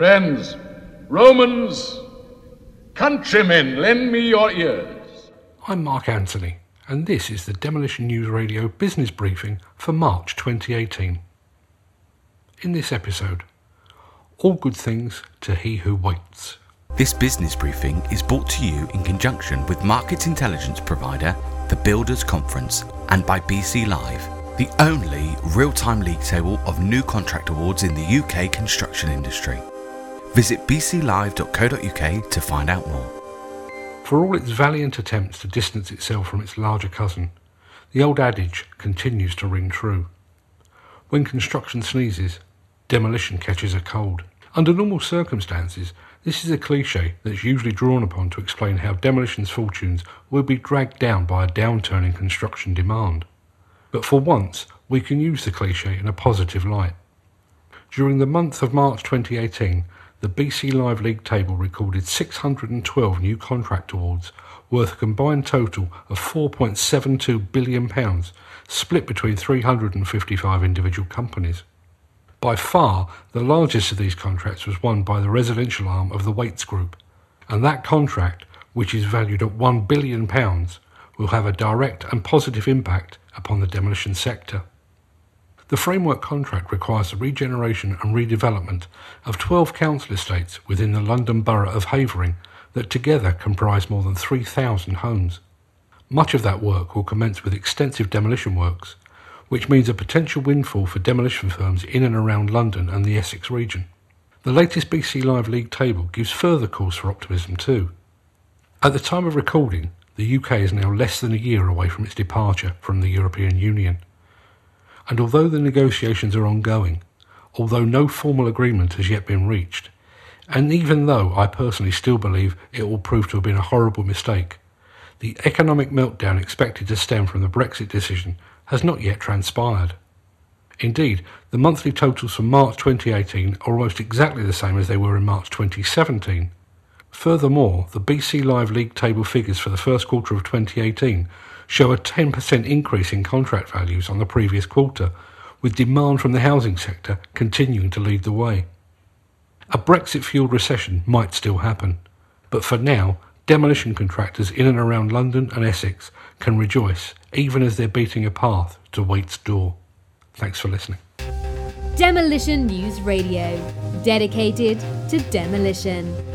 Friends, Romans, countrymen, lend me your ears. I'm Mark Anthony, and this is the Demolition News Radio business briefing for March 2018. In this episode, all good things to he who waits. This business briefing is brought to you in conjunction with market intelligence provider, the Builders Conference, and by BC Live, the only real time league table of new contract awards in the UK construction industry. Visit bclive.co.uk to find out more. For all its valiant attempts to distance itself from its larger cousin, the old adage continues to ring true. When construction sneezes, demolition catches a cold. Under normal circumstances, this is a cliche that's usually drawn upon to explain how demolition's fortunes will be dragged down by a downturn in construction demand. But for once, we can use the cliche in a positive light. During the month of March 2018, the BC Live League table recorded 612 new contract awards worth a combined total of £4.72 billion, split between 355 individual companies. By far, the largest of these contracts was won by the residential arm of the Wates Group, and that contract, which is valued at £1 billion, will have a direct and positive impact upon the demolition sector. The framework contract requires the regeneration and redevelopment of 12 council estates within the London Borough of Havering that together comprise more than 3,000 homes. Much of that work will commence with extensive demolition works, which means a potential windfall for demolition firms in and around London and the Essex region. The latest BC Live League table gives further cause for optimism too. At the time of recording, the UK is now less than a year away from its departure from the European Union. And although the negotiations are ongoing, although no formal agreement has yet been reached, and even though I personally still believe it will prove to have been a horrible mistake, the economic meltdown expected to stem from the Brexit decision has not yet transpired. Indeed, the monthly totals for March 2018 are almost exactly the same as they were in March 2017. Furthermore, the BC Live League table figures for the first quarter of 2018 show a 10% increase in contract values on the previous quarter, with demand from the housing sector continuing to lead the way. A Brexit fueled recession might still happen, but for now, demolition contractors in and around London and Essex can rejoice even as they're beating a path to Wates' door. Thanks for listening. Demolition News Radio, dedicated to demolition.